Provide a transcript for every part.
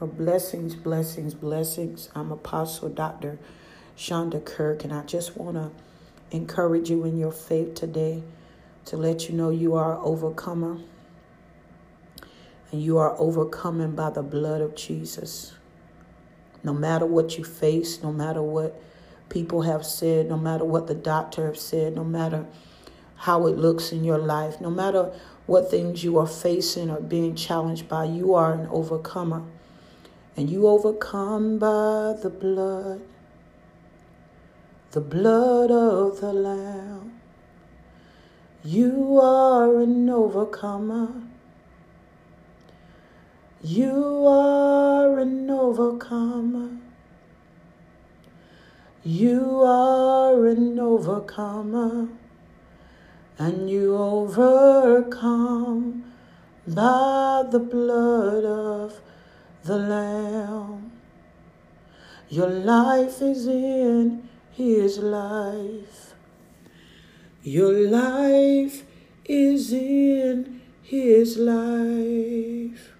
Well, blessings, blessings, blessings. I'm Apostle Dr. Shonda Kirk, and I just want to encourage you in your faith today to let you know you are overcomer. And you are overcoming by the blood of Jesus. No matter what you face, no matter what people have said, no matter what the doctor have said, no matter how it looks in your life, no matter what things you are facing or being challenged by, you are an overcomer. And you overcome by the blood, the blood of the Lamb. You are an overcomer. You are an overcomer. You are an overcomer. And you overcome by the blood of the Lamb. Your life is in His life. Your life is in His life.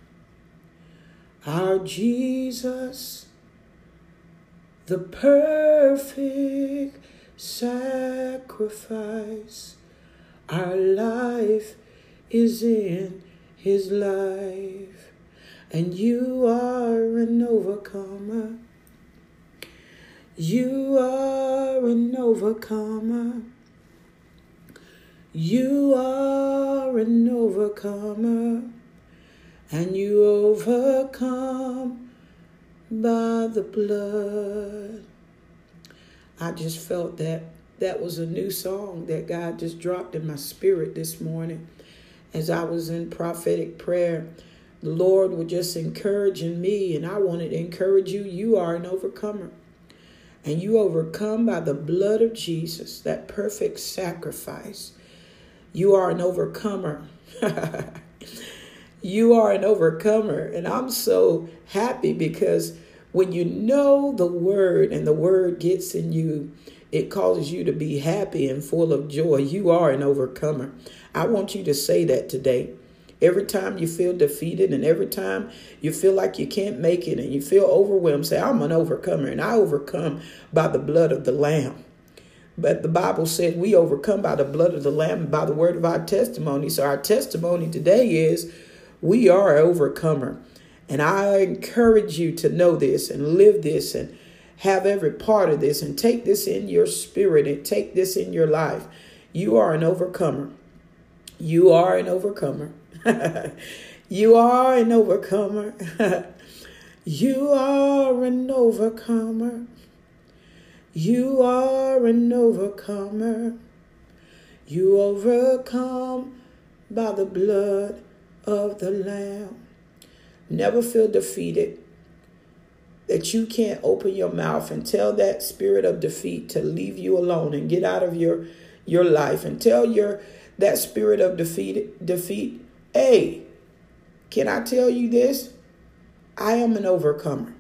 Our Jesus, the perfect sacrifice. Our life is in His life and you are an overcomer. You are an overcomer. You are an overcomer, and you overcome by the blood. I just felt that that was a new song that God just dropped in my spirit this morning as I was in prophetic prayer the Lord was just encouraging me, and I wanted to encourage you. You are an overcomer. And you overcome by the blood of Jesus, that perfect sacrifice. You are an overcomer. you are an overcomer. And I'm so happy because when you know the word and the word gets in you, it causes you to be happy and full of joy. You are an overcomer. I want you to say that today. Every time you feel defeated and every time you feel like you can't make it and you feel overwhelmed, say, I'm an overcomer and I overcome by the blood of the Lamb. But the Bible said we overcome by the blood of the Lamb and by the word of our testimony. So our testimony today is we are an overcomer. And I encourage you to know this and live this and have every part of this and take this in your spirit and take this in your life. You are an overcomer. You are an overcomer. you are an overcomer. you are an overcomer. You are an overcomer. You overcome by the blood of the Lamb. Never feel defeated. That you can't open your mouth and tell that spirit of defeat to leave you alone and get out of your your life and tell your that spirit of defeat defeat Hey, can I tell you this? I am an overcomer.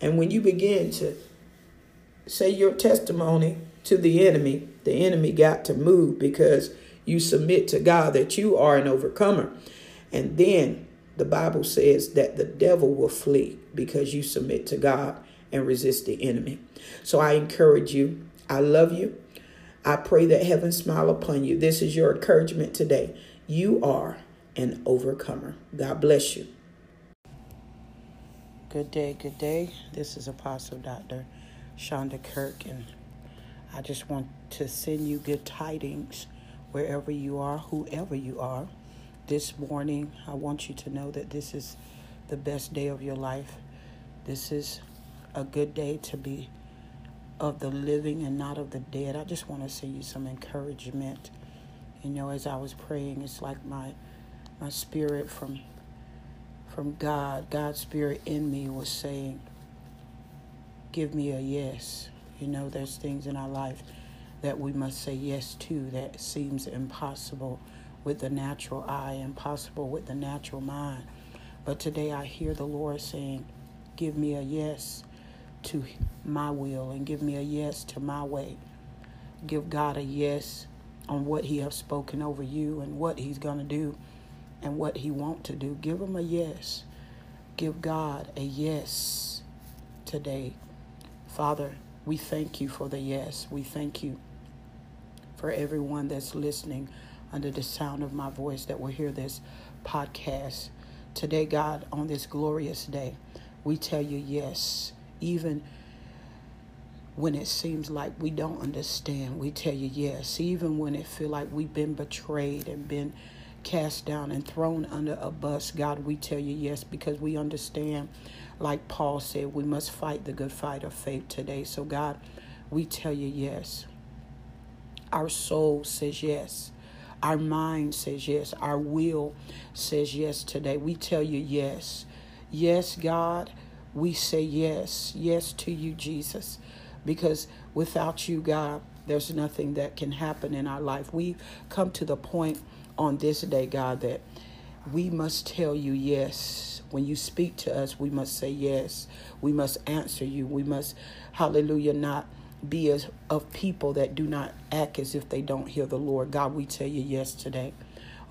And when you begin to say your testimony to the enemy, the enemy got to move because you submit to God that you are an overcomer. And then the Bible says that the devil will flee because you submit to God and resist the enemy. So I encourage you. I love you. I pray that heaven smile upon you. This is your encouragement today. You are an overcomer. God bless you. Good day, good day. This is Apostle Dr. Shonda Kirk, and I just want to send you good tidings wherever you are, whoever you are. This morning, I want you to know that this is the best day of your life. This is a good day to be of the living and not of the dead. I just want to send you some encouragement. You know, as I was praying, it's like my my spirit from from God, God's spirit in me was saying, give me a yes. You know, there's things in our life that we must say yes to that seems impossible with the natural eye, impossible with the natural mind. But today I hear the Lord saying, give me a yes to my will and give me a yes to my way. Give God a yes on what he has spoken over you and what he's going to do and what he want to do. Give him a yes. give God a yes today. Father, we thank you for the yes. We thank you for everyone that's listening under the sound of my voice that will hear this podcast. Today, God, on this glorious day, we tell you yes, even when it seems like we don't understand. We tell you yes, even when it feel like we've been betrayed and been cast down and thrown under a bus. God, we tell you yes because we understand, like Paul said, we must fight the good fight of faith today. So, God, we tell you yes. Our soul says yes. Our mind says yes. Our will says yes today. We tell you yes. Yes, God, we say yes. Yes to you, Jesus. Because without you, God, there's nothing that can happen in our life. We've come to the point on this day, God, that we must tell you yes. When you speak to us, we must say yes. We must answer you. We must, hallelujah, not be as, of people that do not act as if they don't hear the Lord. God, we tell you yes today.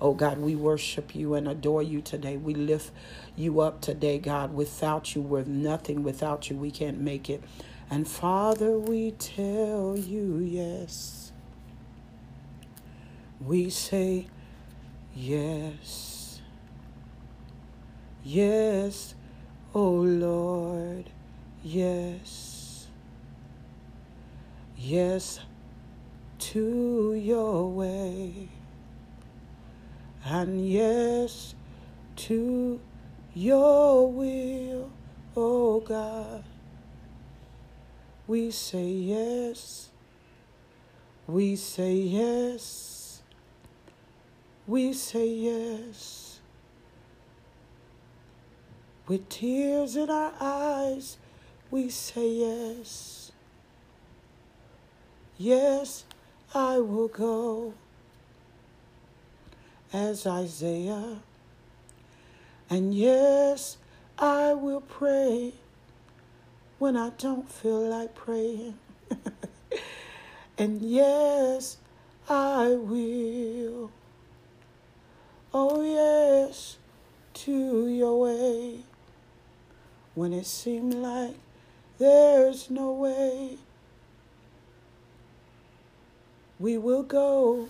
Oh God, we worship you and adore you today. We lift you up today, God. Without you, we're nothing. Without you, we can't make it. And Father, we tell you yes. We say yes. Yes, oh Lord, yes. Yes to your way. And yes to your will, oh God. We say yes. We say yes. We say yes. With tears in our eyes, we say yes. Yes, I will go as Isaiah. And yes, I will pray when I don't feel like praying. and yes, I will. Oh, yes, to your way. When it seems like there's no way, we will go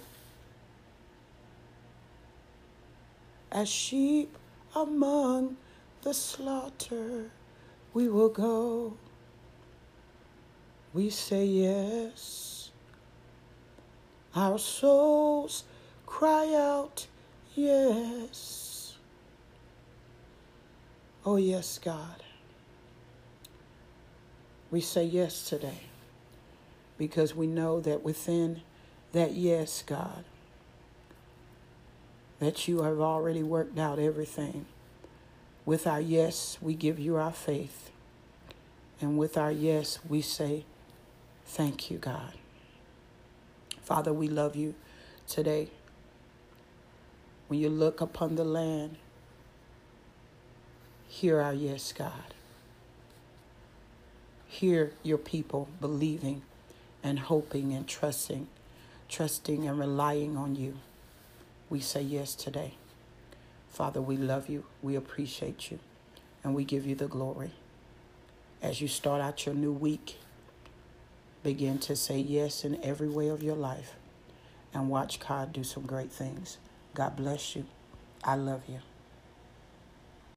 as sheep among the slaughter. We will go. We say yes. Our souls cry out, yes. Oh, yes, God. We say yes today because we know that within that yes, God, that you have already worked out everything. With our yes, we give you our faith. And with our yes, we say, Thank you, God. Father, we love you today. When you look upon the land, hear our yes, God. Hear your people believing and hoping and trusting, trusting and relying on you. We say yes today. Father, we love you, we appreciate you, and we give you the glory. As you start out your new week, begin to say yes in every way of your life and watch God do some great things. God bless you. I love you.